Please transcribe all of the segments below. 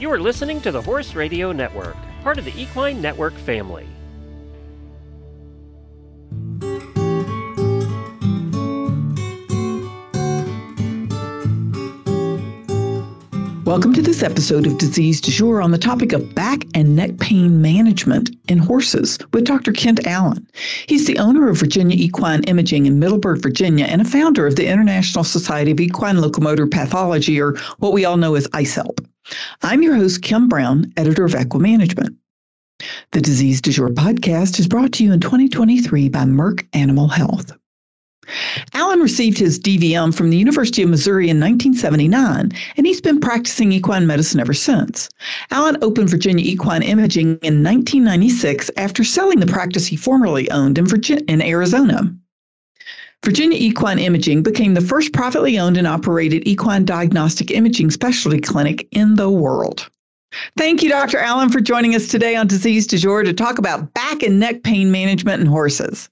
You are listening to the Horse Radio Network, part of the Equine Network family. Welcome to this episode of Disease Du Jour on the topic of back and neck pain management in horses with Dr. Kent Allen. He's the owner of Virginia Equine Imaging in Middleburg, Virginia, and a founder of the International Society of Equine Locomotor Pathology, or what we all know as ISELP. I'm your host, Kim Brown, editor of Equimanagement. The Disease Du Jour podcast is brought to you in 2023 by Merck Animal Health. Allen received his DVM from the University of Missouri in 1979, and he's been practicing equine medicine ever since. Allen opened Virginia Equine Imaging in 1996 after selling the practice he formerly owned in, Virginia, in Arizona. Virginia Equine Imaging became the first privately owned and operated equine diagnostic imaging specialty clinic in the world. Thank you, Dr. Allen, for joining us today on Disease Du Jour to talk about back and neck pain management in horses.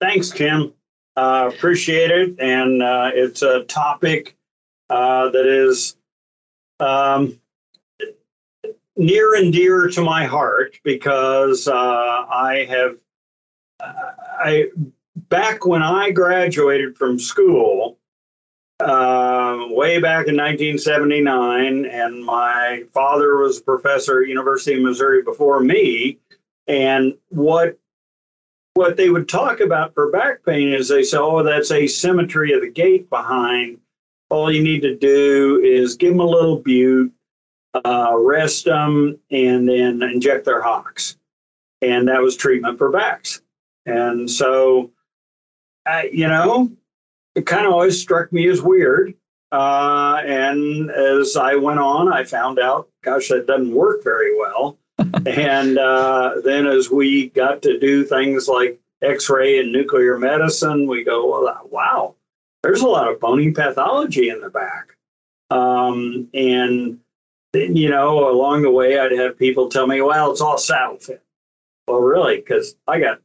Thanks, Kim. Uh, appreciate it. And uh, it's a topic uh, that is um, near and dear to my heart because uh, I have, I back when I graduated from school, uh, way back in 1979, and my father was a professor at University of Missouri before me. And what what they would talk about for back pain is they say, oh, that's asymmetry of the gait behind. All you need to do is give them a little bute, uh, rest them, and then inject their hocks. And that was treatment for backs. And so, You know, it kind of always struck me as weird. Uh, and as I went on, I found out, gosh, that doesn't work very well and uh, then as we got to do things like X-ray and nuclear medicine, we go, well, uh, wow, there's a lot of bony pathology in the back. Um, and then, you know, along the way, I'd have people tell me, well, it's all saddle fit. Well, really, because I got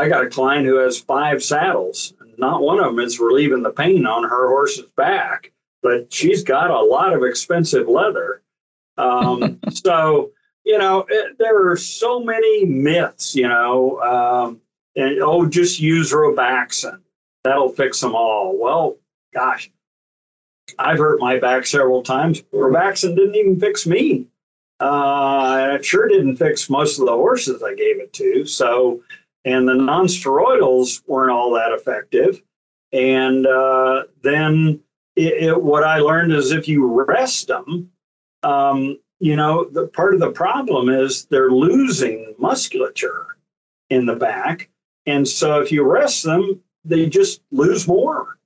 I got a client who has five saddles. Not one of them is relieving the pain on her horse's back, but she's got a lot of expensive leather. Um, so you know, it, there are so many myths, you know, um, and oh, just use Robaxin. That'll fix them all. Well, gosh, I've hurt my back several times. Robaxin didn't even fix me. Uh, it sure didn't fix most of the horses I gave it to. So, and the nonsteroidals weren't all that effective. And uh, then it, it, what I learned is if you rest them, um, you know, the part of the problem is they're losing musculature in the back. And so if you rest them, they just lose more.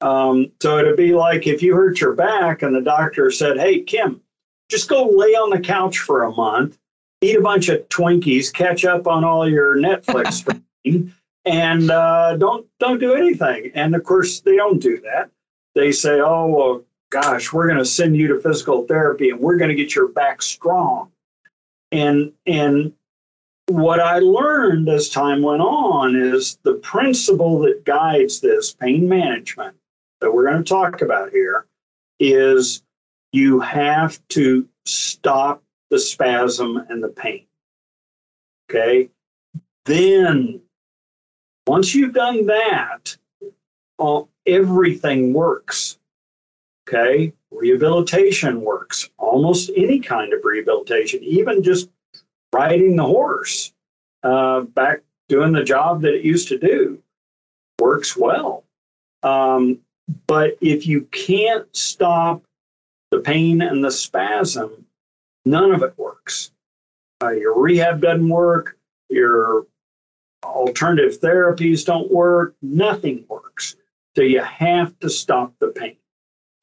Um, so it'd be like if you hurt your back and the doctor said, Hey, Kim, just go lay on the couch for a month, eat a bunch of Twinkies, catch up on all your Netflix and uh, don't don't do anything. And of course, they don't do that. They say, "Oh, well, gosh, we're going to send you to physical therapy and we're going to get your back strong. And and what I learned as time went on is the principle that guides this pain management that we're going to talk about here is you have to stop the spasm and the pain. Okay? Then once you've done that, everything works. Okay, rehabilitation works. Almost any kind of rehabilitation, even just riding the horse uh, back doing the job that it used to do, works well. Um, but if you can't stop the pain and the spasm, none of it works. Uh, your rehab doesn't work. Your alternative therapies don't work. Nothing works. So you have to stop the pain.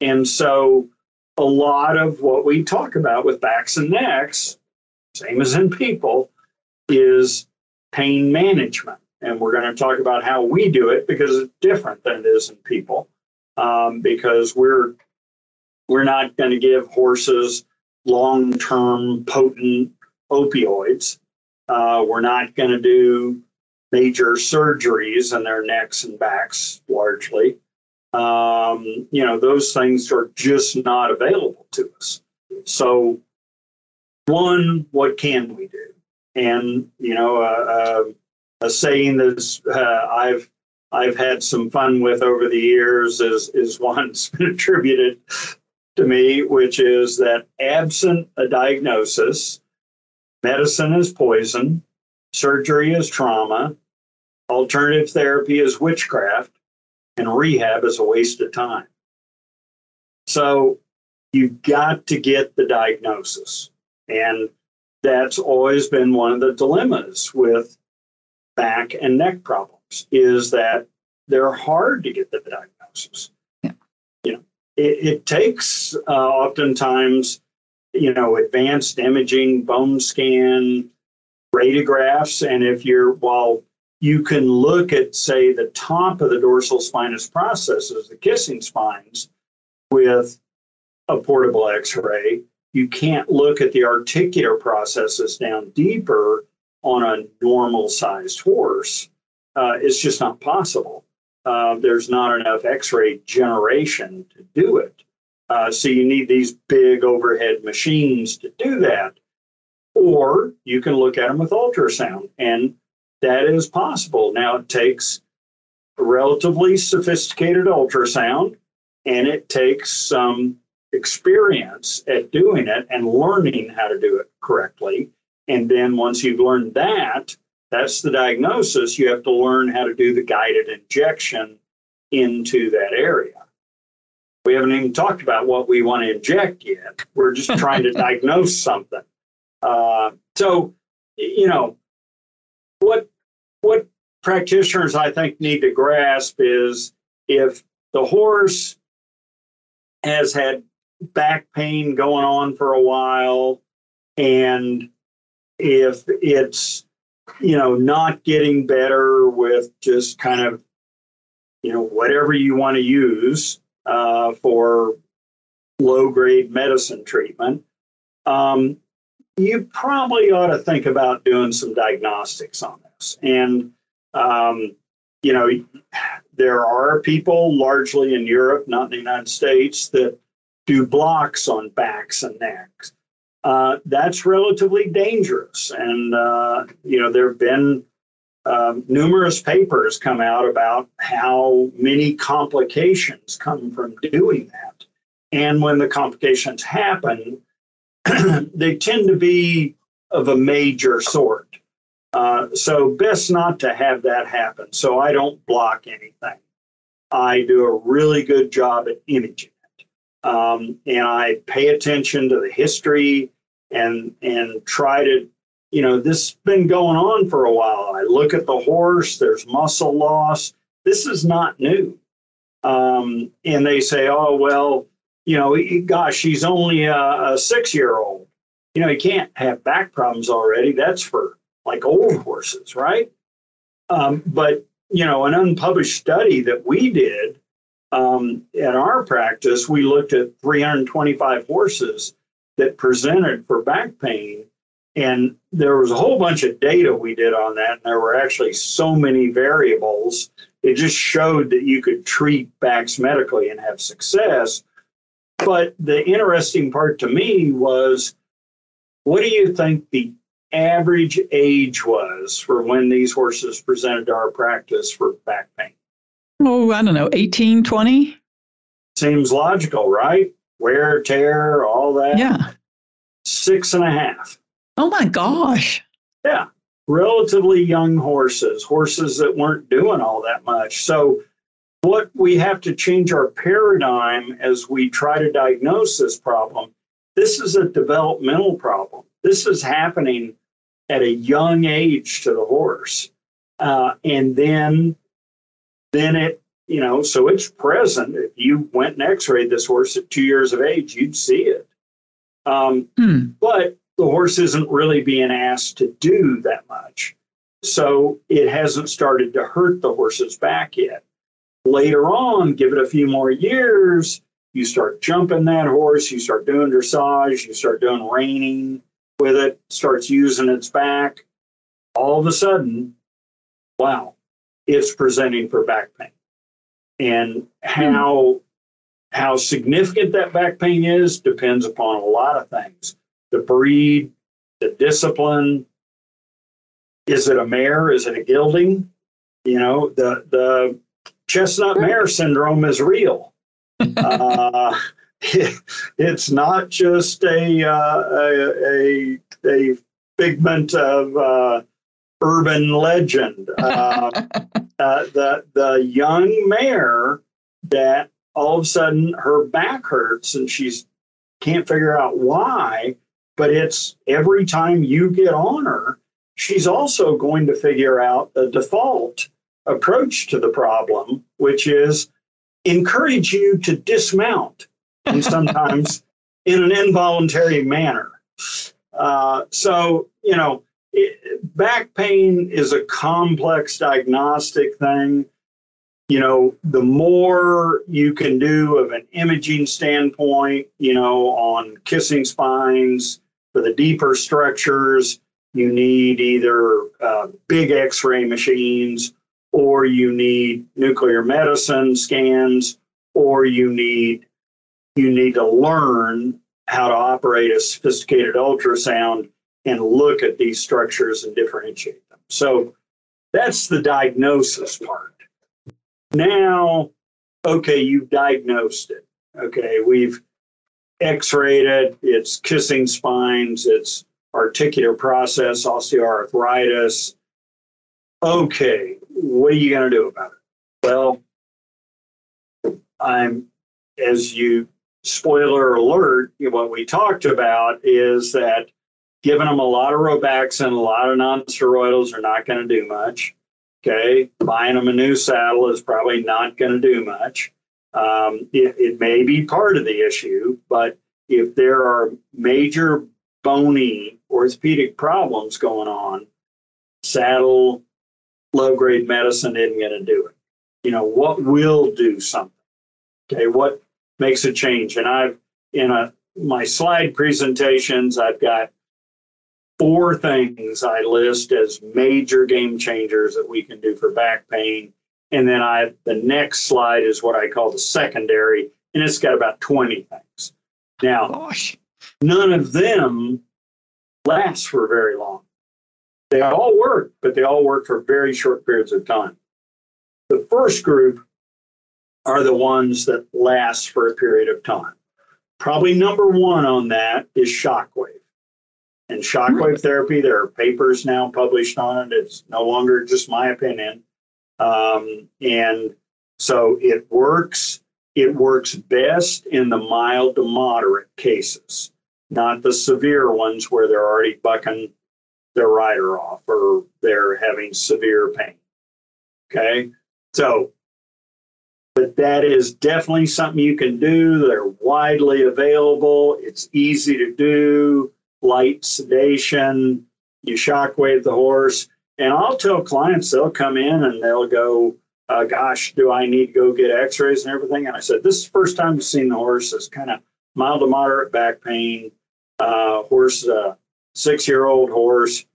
And so a lot of what we talk about with backs and necks, same as in people, is pain management. And we're going to talk about how we do it because it's different than it is in people. Um, because we're we're not going to give horses long-term potent opioids. Uh, we're not going to do major surgeries in their necks and backs largely um, you know, those things are just not available to us. so, one, what can we do? And you know, uh, uh, a saying that uh, I've I've had some fun with over the years is is one that's been attributed to me, which is that absent a diagnosis, medicine is poison, surgery is trauma, alternative therapy is witchcraft, and rehab is a waste of time. So you've got to get the diagnosis. And that's always been one of the dilemmas with back and neck problems is that they're hard to get the diagnosis. It, it takes uh, oftentimes, you know, advanced imaging, bone scan, radiographs, and if you're while you can look at, say, the top of the dorsal spinous processes, the kissing spines, with a portable X-ray. You can't look at the articular processes down deeper on a normal sized horse. Uh, it's just not possible. Uh, there's not enough x ray generation to do it. Uh, so you need these big overhead machines to do that. Or you can look at them with ultrasound, and that is possible. Now it takes relatively sophisticated ultrasound and it takes some experience at doing it and learning how to do it correctly. And then once you've learned that, that's the diagnosis. You have to learn how to do the guided injection into that area. We haven't even talked about what we want to inject yet. We're just trying to diagnose something. Uh, so, you know, what what practitioners I think need to grasp is if the horse has had back pain going on for a while and if it's you know not getting better with just kind of you know whatever you want to use uh, for low grade medicine treatment um, you probably ought to think about doing some diagnostics on this. And um, you know there are people largely in europe not in the united states that do blocks on backs and necks uh, that's relatively dangerous. And, uh, you know, there have been um, numerous papers come out about how many complications come from doing that. And when the complications happen, they tend to be of a major sort. Uh, so, best not to have that happen. So, I don't block anything. I do a really good job at imaging. Um, and I pay attention to the history and and try to, you know, this has been going on for a while. I look at the horse. There's muscle loss. This is not new. Um, and they say, oh well, you know, gosh, she's only a, a six-year-old. You know, he can't have back problems already. That's for like old horses, right? Um, but you know, an unpublished study that we did um, at our practice, we looked at 325 horses that presented for back pain. And there was a whole bunch of data we did on that. And there were actually so many variables. It just showed that you could treat backs medically and have success. But the interesting part to me was what do you think the average age was for when these horses presented to our practice for back pain? Oh, I don't know, 18, 20? Seems logical, right? Wear, tear, all that. Yeah. Six and a half. Oh my gosh. Yeah. Relatively young horses, horses that weren't doing all that much. So, what we have to change our paradigm as we try to diagnose this problem this is a developmental problem. This is happening at a young age to the horse. Uh, and then then it, you know, so it's present. If you went and x-rayed this horse at two years of age, you'd see it. Um, hmm. But the horse isn't really being asked to do that much. So it hasn't started to hurt the horse's back yet. Later on, give it a few more years, you start jumping that horse, you start doing dressage, you start doing reining with it, starts using its back. All of a sudden, wow, it's presenting for back pain. And how how significant that back pain is depends upon a lot of things the breed, the discipline. Is it a mare? Is it a gelding? You know, the, the chestnut mare syndrome is real. uh, it, it's not just a, uh, a, a, a, figment of uh, urban legend. Uh, uh, the, the young mare that all of a sudden her back hurts and she's can't figure out why, but it's every time you get on her, she's also going to figure out a default approach to the problem, which is encourage you to dismount and sometimes in an involuntary manner. Uh, so, you know, back pain is a complex diagnostic thing. You know, the more you can do of an imaging standpoint, you know, on kissing spines for the deeper structures, you need either uh, big x ray machines or you need nuclear medicine scans or you need you need to learn how to operate a sophisticated ultrasound and look at these structures and differentiate them. So that's the diagnosis part. Now, okay, you've diagnosed it. Okay, we've x-rayed it. It's kissing spines. It's articular process, osteoarthritis. Okay, what are you going to do about it? Well, I'm, as you, spoiler alert, what we talked about is that giving them a lot of Robaxin, a lot of nonsteroidals are not going to do much. Okay, buying them a new saddle is probably not going to do much. Um, it, it may be part of the issue, but if there are major bony orthopedic problems going on, saddle low grade medicine isn't going to do it. You know, what will do something? Okay, what makes a change? And I've, in a, my slide presentations, I've got four things I list as major game changers that we can do for back pain. And then I the next slide is what I call the secondary, and it's got about 20 things. Now, Gosh. none of them last for very long. They all work, but they all work for very short periods of time. The first group are the ones that last for a period of time. Probably number one on that is shockwave and shockwave therapy. There are papers now published on it. It's no longer just my opinion. Um, and so it works. It works best in the mild to moderate cases, not the severe ones where they're already bucking their rider off or they're having severe pain. Okay. So, but that is definitely something you can do. They're widely available. It's easy to do light sedation, you shockwave the horse. And I'll tell clients they'll come in and they'll go, uh, Gosh, do I need to go get x rays and everything? And I said, This is the first time you've seen the horse. It's kind of mild to moderate back pain. Uh, horse, a six year old horse.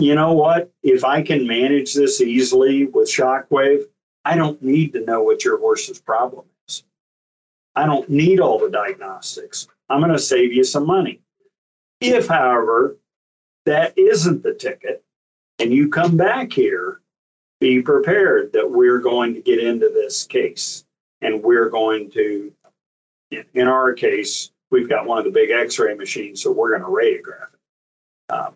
You know what? If I can manage this easily with shockwave, I don't need to know what your horse's problem is. I don't need all the diagnostics. I'm going to save you some money. If, however, that isn't the ticket, and you come back here, be prepared that we're going to get into this case. And we're going to, in our case, we've got one of the big x ray machines, so we're going to radiograph it. Um,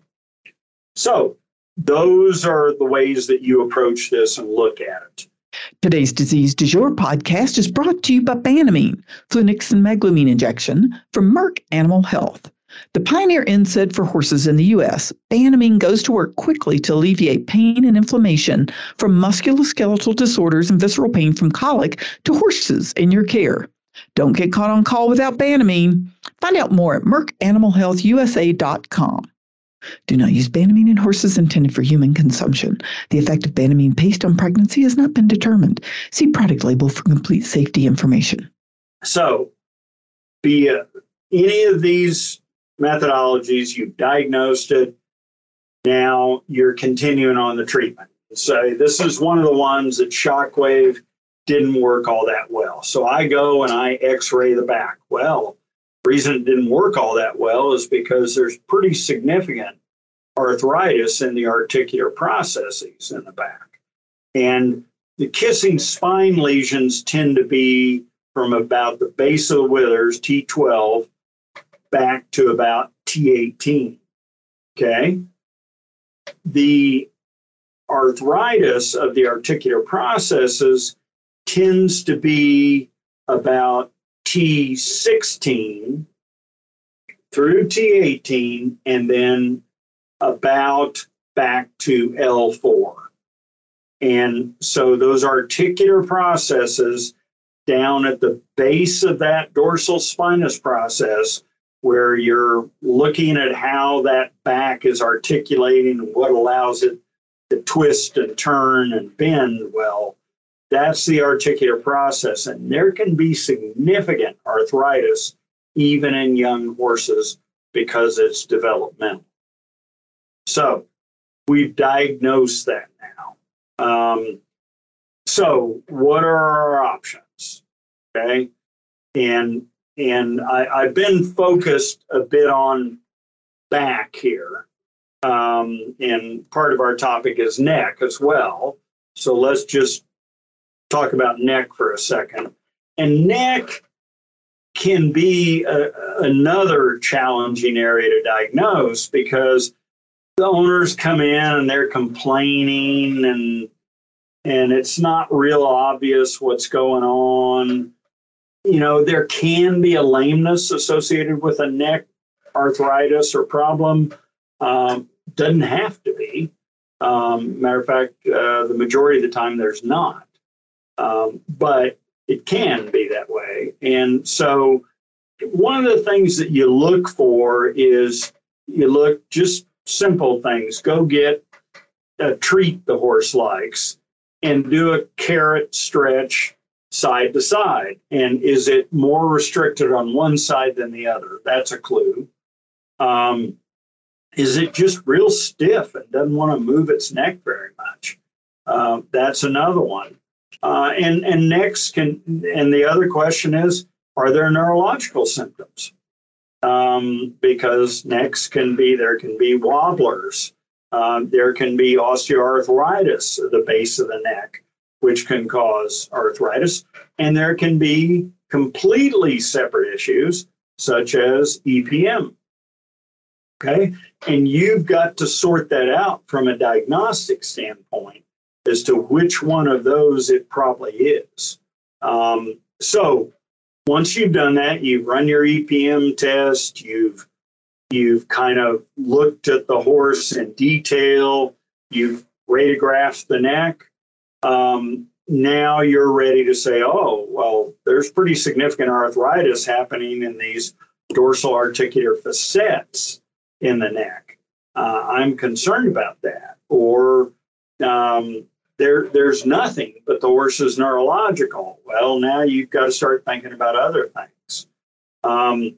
so, those are the ways that you approach this and look at it. Today's Disease Du Jour podcast is brought to you by Banamine, flunixin meglumine injection from Merck Animal Health. The pioneer NSAID for horses in the U.S., Banamine goes to work quickly to alleviate pain and inflammation from musculoskeletal disorders and visceral pain from colic to horses in your care. Don't get caught on call without Banamine. Find out more at MerckAnimalHealthUSA.com. Do not use Banamine in horses intended for human consumption. The effect of Banamine paste on pregnancy has not been determined. See product label for complete safety information. So, be uh, any of these methodologies, you've diagnosed it, now you're continuing on the treatment. So this is one of the ones that Shockwave didn't work all that well. So I go and I x-ray the back. Well, reason it didn't work all that well is because there's pretty significant arthritis in the articular processes in the back. And the kissing spine lesions tend to be from about the base of the withers, T12, back to about T18. Okay. The arthritis of the articular processes tends to be about T16 through T18 and then about back to L4. And so those articular processes down at the base of that dorsal spinous process, where you're looking at how that back is articulating and what allows it to twist and turn and bend well, that's the articular process. And there can be significant arthritis even in young horses because it's developmental. So we've diagnosed that now. Um, so what are our options? Okay. And and I, I've been focused a bit on back here. Um, and part of our topic is neck as well. So let's just talk about neck for a second. And neck can be a, another challenging area to diagnose because the owners come in and they're complaining and and it's not real obvious what's going on. You know, there can be a lameness associated with a neck arthritis or problem. Um, doesn't have to be. Um, matter of fact, uh, the majority of the time there's not. Um, but it can be that way. And so, one of the things that you look for is you look just simple things. Go get a treat the horse likes and do a carrot stretch side to side. And is it more restricted on one side than the other? That's a clue. Um, is it just real stiff and doesn't want to move its neck very much? Uh, that's another one. Uh, and and next can and the other question is, are there neurological symptoms? Um, because necks can be there can be wobblers, um, there can be osteoarthritis at the base of the neck, which can cause arthritis, and there can be completely separate issues such as EPM. Okay, and you've got to sort that out from a diagnostic standpoint as to which one of those it probably is. Um, so once you've done that, you've run your EPM test, you've you've kind of looked at the horse in detail, you've radiographed the neck. Um, now you're ready to say, oh, well, there's pretty significant arthritis happening in these dorsal articular facets in the neck. Uh, I'm concerned about that. Or um, there there's nothing but the horse is neurological. Well, now you've got to start thinking about other things. Um,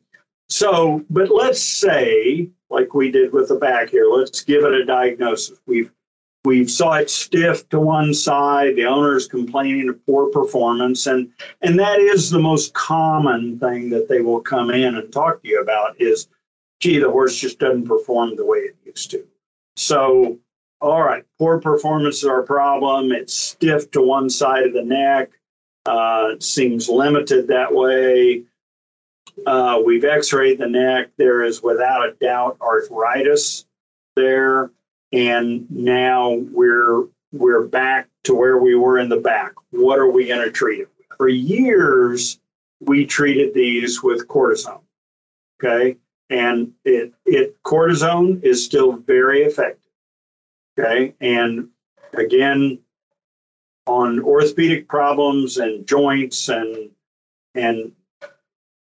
so, but let's say, like we did with the back here, let's give it a diagnosis. We've we've saw it stiff to one side. The owner is complaining of poor performance, and and that is the most common thing that they will come in and talk to you about is, gee, the horse just doesn't perform the way it used to. So all right, poor performance is our problem. It's stiff to one side of the neck. Uh, seems limited that way. Uh, we've x-rayed the neck. There is without a doubt arthritis there. And now we're we're back to where we were in the back. What are we going to treat it with? For years, we treated these with cortisone. Okay. And it, it cortisone is still very effective. Okay. And again, on orthopedic problems and joints and and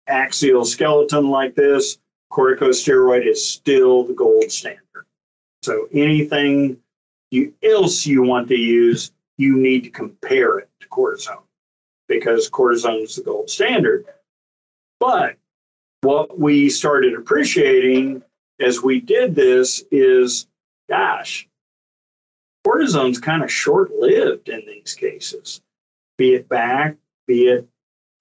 axial skeleton like this, corticosteroid is still the gold standard. So anything you, else you want to use, you need to compare it to cortisone because cortisone is the gold standard. But what we started appreciating as we did this is, gosh, cortisone's kind of short lived in these cases. be it back, be it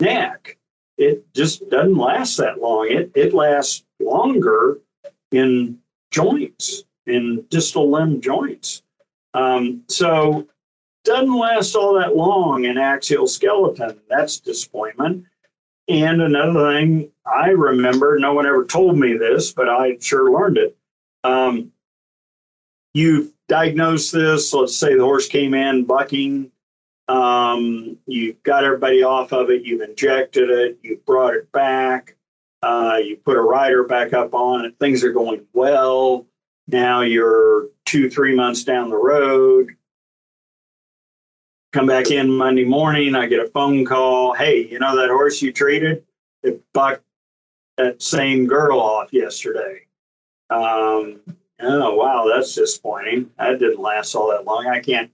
neck. It just doesn't last that long. It it lasts longer in joints, in distal limb joints. Um, so doesn't last all that long in axial skeleton. That's disappointment. And another thing I remember, no one ever told me this, but I sure learned it. Um, you diagnose this, let's say the horse came in bucking, um, you got everybody off of it, you've injected it, you've brought it back, uh, you put a rider back up on it, things are going well. Now you're two, three months down the road. Come back in Monday morning, I get a phone call. Hey, you know that horse you treated? It bucked that same girl off yesterday. Um, oh wow, that's disappointing. That didn't last all that long. I can't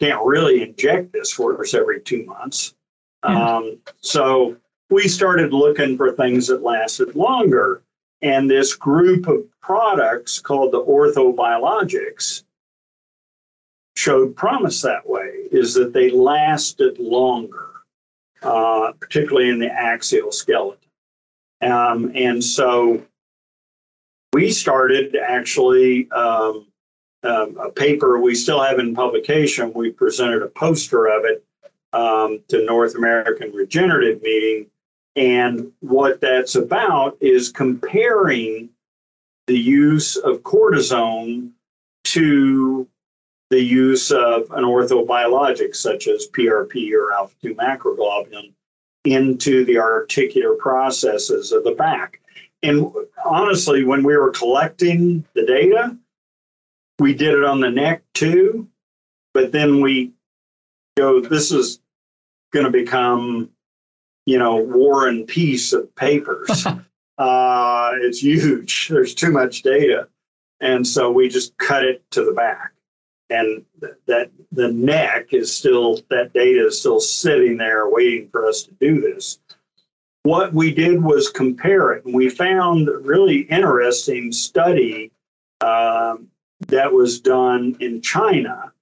can't really inject this horse every two months. Um, so we started looking for things that lasted longer. And this group of products called the orthobiologics showed promise that way, is that they lasted longer, uh, particularly in the axial skeleton. Um, and so we started actually um, um, a paper we still have in publication. We presented a poster of it um, to North American Regenerative Meeting. And what that's about is comparing the use of cortisone to the use of an orthobiologic such as PRP or alpha 2 macroglobulin into the articular processes of the back. And honestly, when we were collecting the data, we did it on the neck too, but then we go, this is going to become, you know, war and peace of papers. uh, it's huge. There's too much data. And so we just cut it to the back. And that the neck is still, that data is still sitting there waiting for us to do this. What we did was compare it, and we found a really interesting study um, that was done in China.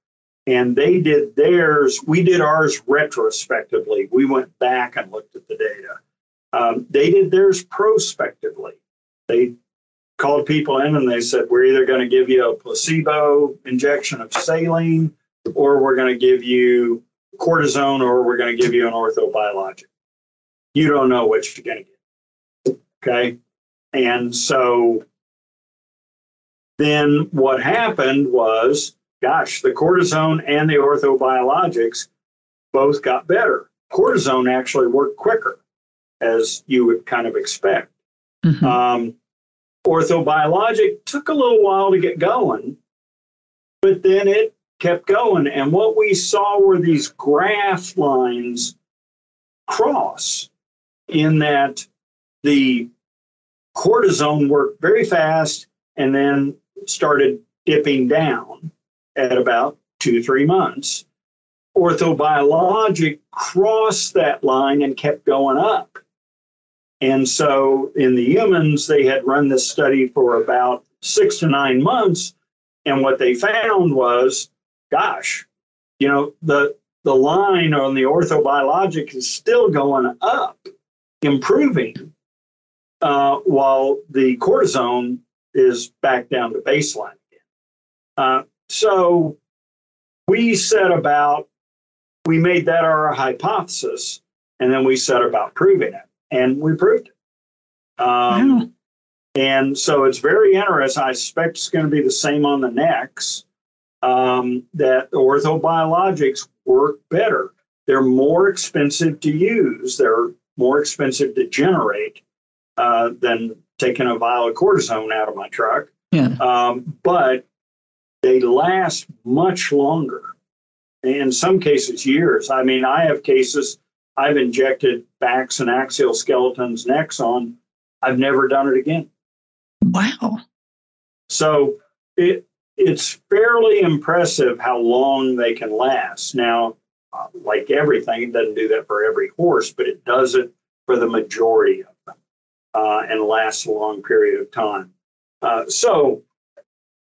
And they did theirs, we did ours retrospectively. We went back and looked at the data. Um, they did theirs prospectively. They called people in and they said, We're either going to give you a placebo injection of saline, or we're going to give you cortisone, or we're going to give you an orthobiologic. You don't know which you're going to get. Okay. And so then what happened was, gosh, the cortisone and the orthobiologics both got better. Cortisone actually worked quicker, as you would kind of expect. Mm-hmm. Um, orthobiologic took a little while to get going, but then it kept going. And what we saw were these graph lines cross in that the cortisone worked very fast and then started dipping down at about two, three months. Orthobiologic crossed that line and kept going up. And so in the humans, they had run this study for about six to nine months. And what they found was, gosh, you know, the, the line on the orthobiologic is still going up, improving, uh, while the cortisone is back down to baseline. Uh, so we set about, we made that our hypothesis, and then we set about proving it, and we proved it. Um, wow. And so it's very interesting. I suspect it's going to be the same on the necks. Um, that orthobiologics work better. They're more expensive to use. They're more expensive to generate uh, than taking a vial of cortisone out of my truck. Yeah. Um, but they last much longer. In some cases, years. I mean, I have cases I've injected backs and axial skeletons necks on. I've never done it again. Wow. So it it's fairly impressive how long they can last. Now, uh, like everything, it doesn't do that for every horse, but it does it for the majority of uh, and lasts a long period of time. Uh, so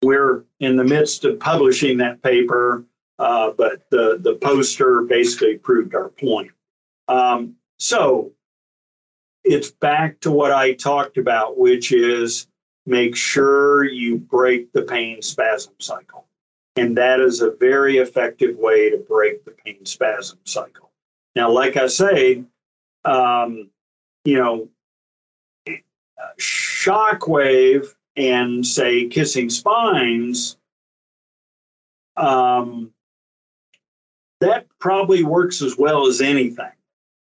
we're in the midst of publishing that paper. uh, but the, the poster basically proved our point. Um, so it's back to what I talked about, which is make sure you break the pain spasm cycle. And that is a very effective way to break the pain spasm cycle. Now, like I say, um, you know, shockwave and say kissing spines, um, that probably works as well as anything.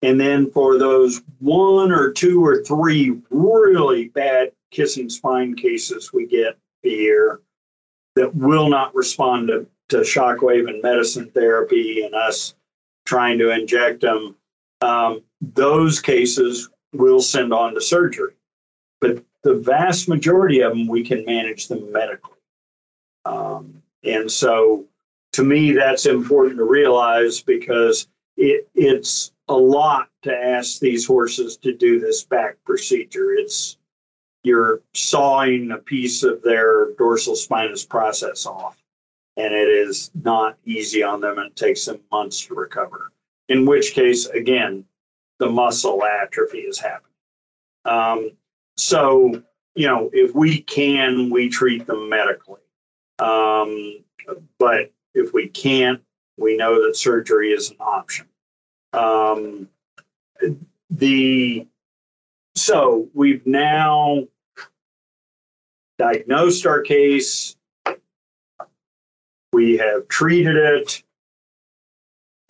And then for those one or two or three really bad kissing spine cases we get year that will not respond to, to shockwave and medicine therapy and us trying to inject them, um, those cases will send on to surgery. But the vast majority of them, we can manage them medically. Um, and so to me, that's important to realize because it, it's a lot to ask these horses to do this back procedure. It's you're sawing a piece of their dorsal spinous process off, and it is not easy on them and it takes them months to recover. In which case, again, the muscle atrophy is happening. Um, so, you know, if we can, we treat them medically. Um, but if we can't, we know that surgery is an option. Um, the so we've now diagnosed our case. We have treated it.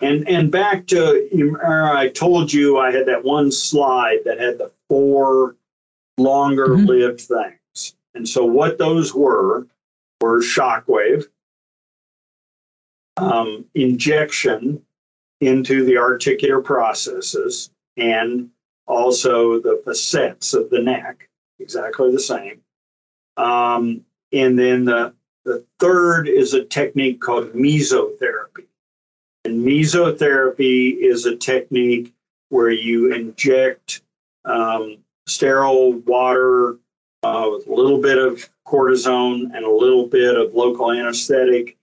And, and back to, I told you I had that one slide that had the four longer mm-hmm. lived things. And so what those were were shockwave, um, injection into the articular processes, and also the facets of the neck, exactly the same. Um, and then the, the third is a technique called mesotherapy. And mesotherapy is a technique where you inject um, sterile water uh, with a little bit of cortisone and a little bit of local anesthetic.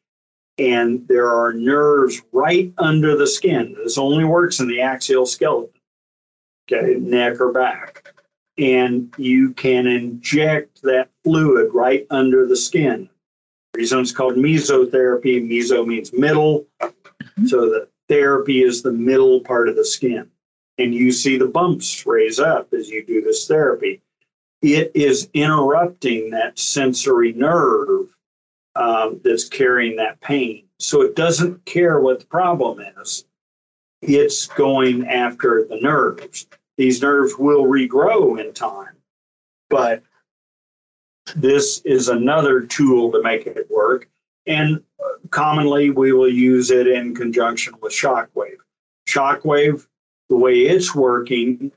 And there are nerves right under the skin. This only works in the axial skeleton, okay, neck or back and you can inject that fluid right under the skin. The reason it's called mesotherapy, meso means middle. So the therapy is the middle part of the skin. And you see the bumps raise up as you do this therapy. It is interrupting that sensory nerve um, that's carrying that pain. So it doesn't care what the problem is, it's going after the nerves these nerves will regrow in time. But this is another tool to make it work. And commonly we will use it in conjunction with shockwave. Shockwave, the way it's working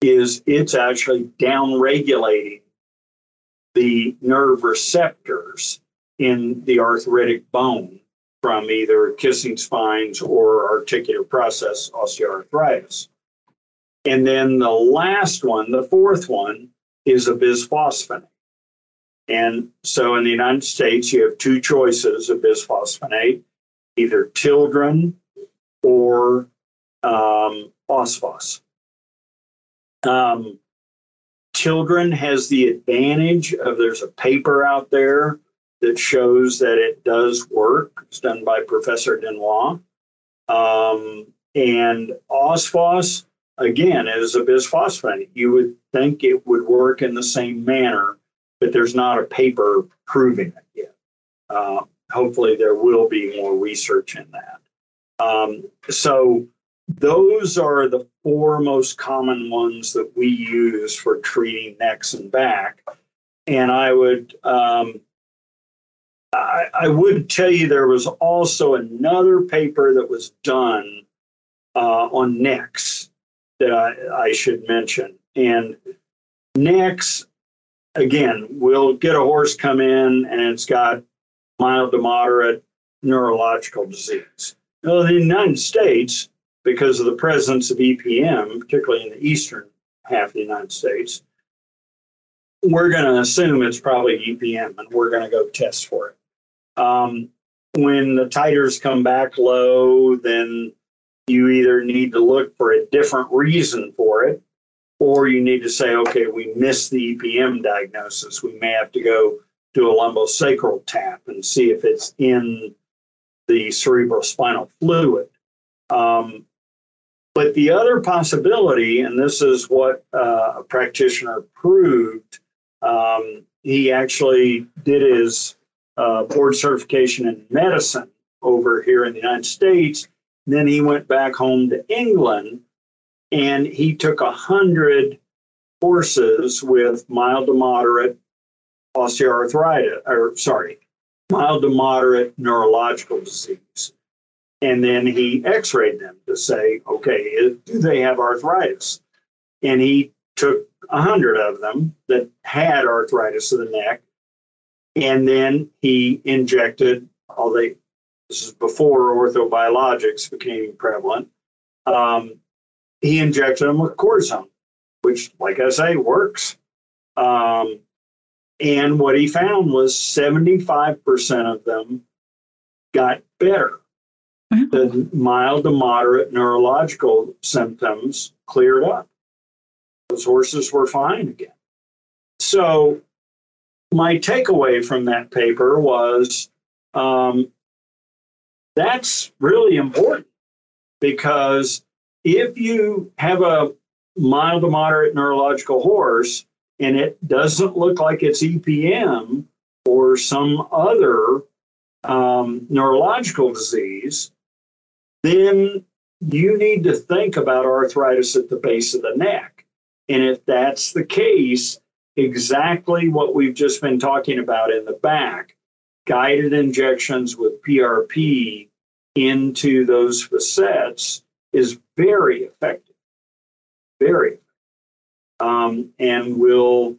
is it's actually down regulating the nerve receptors in the arthritic bone from either kissing spines or articular process osteoarthritis. And then the last one, the fourth one, is a bisphosphonate. And so in the United States, you have two choices of bisphosphonate either Tildren or um, Osphos. Um, Tildren has the advantage of there's a paper out there that shows that it does work. It's done by Professor Denoix. Um, and Osphos again, is a bisphosphonate. You would think it would work in the same manner, but there's not a paper proving it yet. Uh, hopefully, there will be more research in that. Um, so, those are the four most common ones that we use for treating necks and back. And I would um, I, I, would tell you there was also another paper that was done uh, on necks that I, I should mention. And necks, again, we'll get a horse come in and it's got mild to moderate neurological disease. Now, in the United States, because of the presence of EPM, particularly in the eastern half of the United States, we're going to assume it's probably EPM and we're going to go test for it. Um, when the titers come back low, then you either need to look for a different reason for it, or you need to say, okay, we missed the EPM diagnosis. We may have to go do a lumbosacral tap and see if it's in the cerebrospinal fluid. Um, but the other possibility, and this is what uh, a practitioner proved, um, he actually did his uh, board certification in medicine over here in the United States. Then he went back home to England and he took a hundred horses with mild to moderate osteoarthritis, or sorry, mild to moderate neurological disease. And then he x rayed them to say, okay, do they have arthritis? And he took a 100 of them that had arthritis of the neck. And then he injected all they, this is before orthobiologics became prevalent. Um, he injected them with cortisone, which, like I say, works. Um, and what he found was 75% of them got better. The mild to moderate neurological symptoms cleared up. Those horses were fine again. So, my takeaway from that paper was um, that's really important because if you have a mild to moderate neurological horse and it doesn't look like it's EPM or some other um, neurological disease, then you need to think about arthritis at the base of the neck. And if that's the case, exactly what we've just been talking about in the back guided injections with PRP into those facets is very effective. Very. Um, and will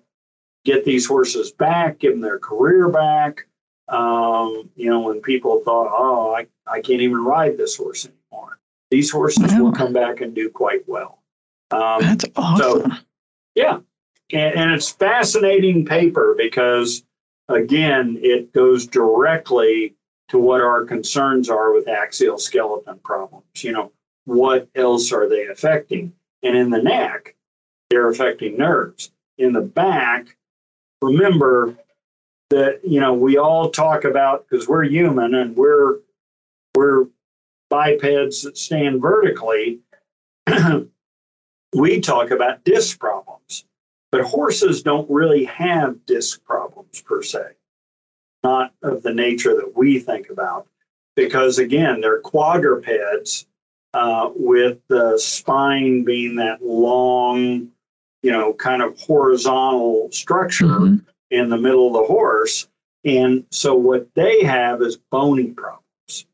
get these horses back, give them their career back. Um, you know, when people thought, oh, I, I can't even ride this horse anymore, these horses wow. will come back and do quite well. Um, That's awesome. So, yeah. And, and it's fascinating paper because, again, it goes directly to what our concerns are with axial skeleton problems. You know, what else are they affecting? And in the neck, they're affecting nerves. In the back, remember that you know we all talk about because we're human and we're we're bipeds that stand vertically. we talk about disc problems, but horses don't really have disc problems per se, not of the nature that we think about, because again, they're quadrupeds uh, with the spine being that long, you know, kind of horizontal structure. Mm-hmm in the middle of the horse. And so what they have is bony problems.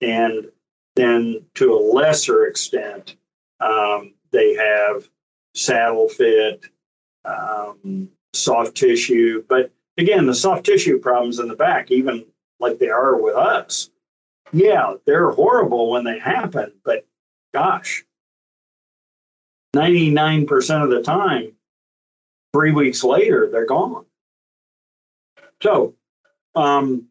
And then to a lesser extent, um, they have saddle fit, um, soft tissue. But again, the soft tissue problems in the back, even like they are with us, yeah, they're horrible when they happen, but gosh, 99% of the time, three weeks later, they're gone. So um,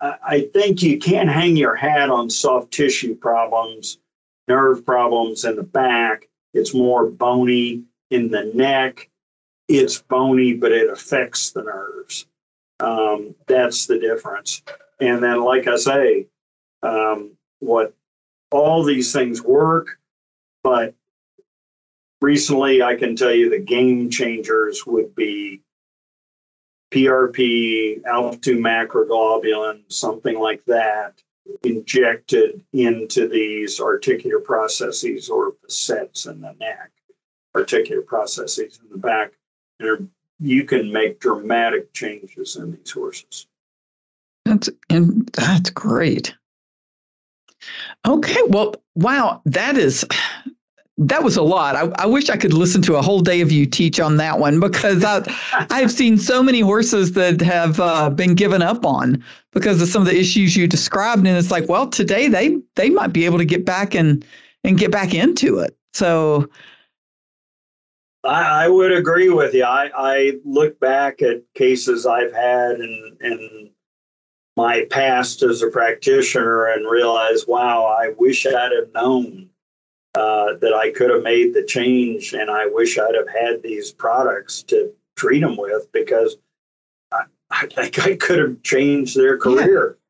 I think you can't hang your hat on soft tissue problems, nerve problems in the back. It's more bony in the neck. It's bony, but it affects the nerves. Um, that's the difference. And then, like I say, um, what all these things work, but recently I can tell you the game changers would be PRP, alpha 2 macroglobulin, something like that, injected into these articular processes or facets in the neck, articular processes in the back. And you can make dramatic changes in these horses. That's and that's great. Okay, well, wow, that is that was a lot. I, I, wish I could listen to a whole day of you teach on that one because I, I've seen so many horses that have uh, been given up on because of some of the issues you described, and it's like, well, today they they might be able to get back and and get back into it. So, I, I would agree with you. I, I look back at cases I've had and and my past as a practitioner and realize, wow, I wish I'd have known uh, that I could have made the change, and I wish I'd have had these products to treat them with because I, I, I could have changed their career. Yeah.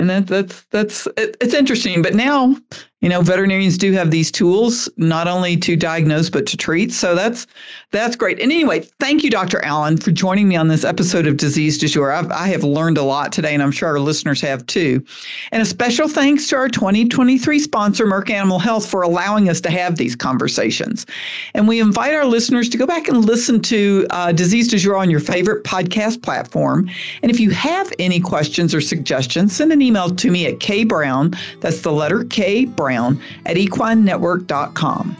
And that, that's that's it, it's interesting. But now you know, veterinarians do have these tools not only to diagnose but to treat. So that's that's great. And anyway, thank you, Dr. Allen, for joining me on this episode of Disease Du Jour. I've, I have learned a lot today, and I'm sure our listeners have too. And a special thanks to our 2023 sponsor, Merck Animal Health, for allowing us to have these conversations. And we invite our listeners to go back and listen to uh, Disease Du Jour on your favorite podcast platform. And if you have any questions or suggestions, send an email to me at kbrown. That's the letter K Brown Brown at equinenetwork.com.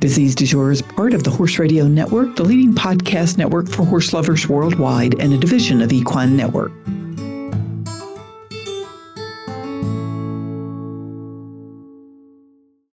Disease du jour is part of the Horse Radio Network, the leading podcast network for horse lovers worldwide, and a division of Equine Network.